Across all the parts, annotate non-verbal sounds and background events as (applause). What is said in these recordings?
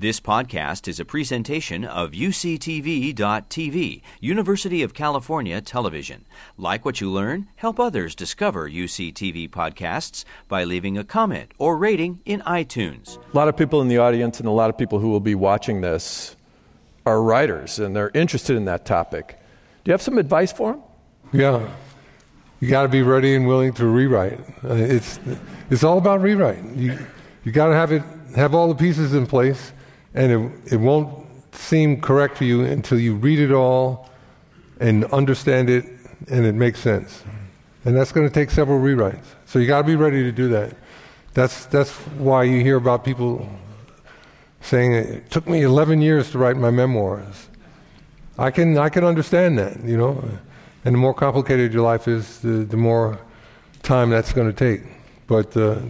This podcast is a presentation of UCTV.tv, University of California Television. Like what you learn? Help others discover UCTV podcasts by leaving a comment or rating in iTunes. A lot of people in the audience and a lot of people who will be watching this are writers and they're interested in that topic. Do you have some advice for them? Yeah. You got to be ready and willing to rewrite. Uh, it's, it's all about rewrite. You, you got to have it, have all the pieces in place and it, it won't seem correct to you until you read it all and understand it and it makes sense. And that's going to take several rewrites. So you got to be ready to do that. That's, that's why you hear about people saying, it took me 11 years to write my memoirs. I can, I can understand that, you know. And the more complicated your life is, the, the more time that's going to take. But uh,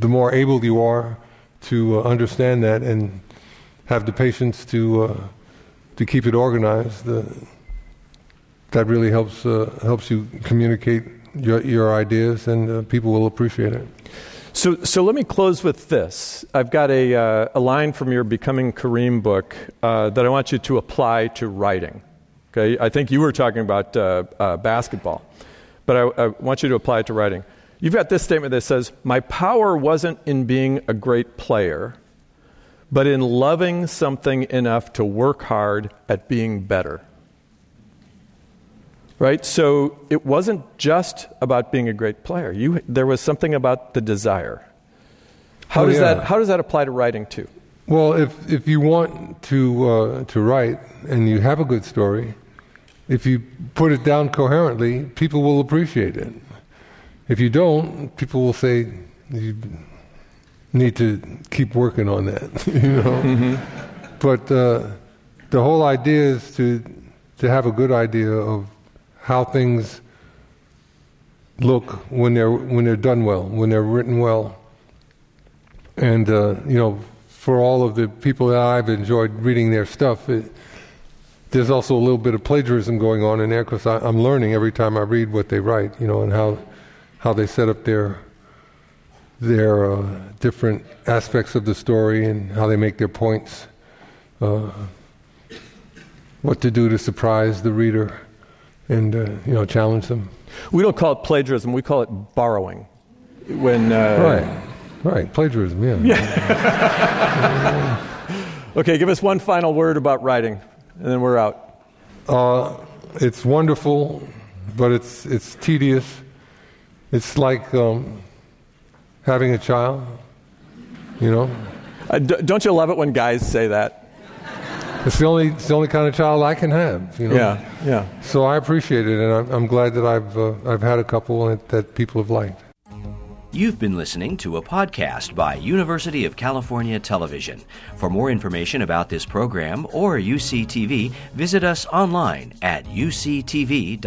the more able you are to uh, understand that and have the patience to uh, to keep it organized. that really helps uh, helps you communicate your your ideas, and uh, people will appreciate it. So, so let me close with this. I've got a, uh, a line from your Becoming Kareem book uh, that I want you to apply to writing. Okay, I think you were talking about uh, basketball, but I, I want you to apply it to writing. You've got this statement that says, My power wasn't in being a great player, but in loving something enough to work hard at being better. Right? So it wasn't just about being a great player. You, there was something about the desire. How, oh, does, yeah. that, how does that apply to writing too? Well, if, if you want to, uh, to write and you have a good story, if you put it down coherently, people will appreciate it. If you don't, people will say, you, need to keep working on that, (laughs) you know. Mm-hmm. But uh, the whole idea is to to have a good idea of how things look when they're when they're done well, when they're written well, and uh, you know, for all of the people that I've enjoyed reading their stuff. It, there's also a little bit of plagiarism going on in there because I'm learning every time I read what they write, you know, and how how they set up their their uh, different aspects of the story and how they make their points, uh, what to do to surprise the reader, and uh, you know challenge them. We don't call it plagiarism; we call it borrowing. When uh, right, right, plagiarism, yeah. yeah. (laughs) okay, give us one final word about writing, and then we're out. Uh, it's wonderful, but it's it's tedious. It's like um, having a child, you know? Uh, d- don't you love it when guys say that? It's the only it's the only kind of child I can have, you know. Yeah, yeah. So I appreciate it, and I'm, I'm glad that I've uh, I've had a couple that, that people have liked. You've been listening to a podcast by University of California Television. For more information about this program or UCTV, visit us online at uctv.tv.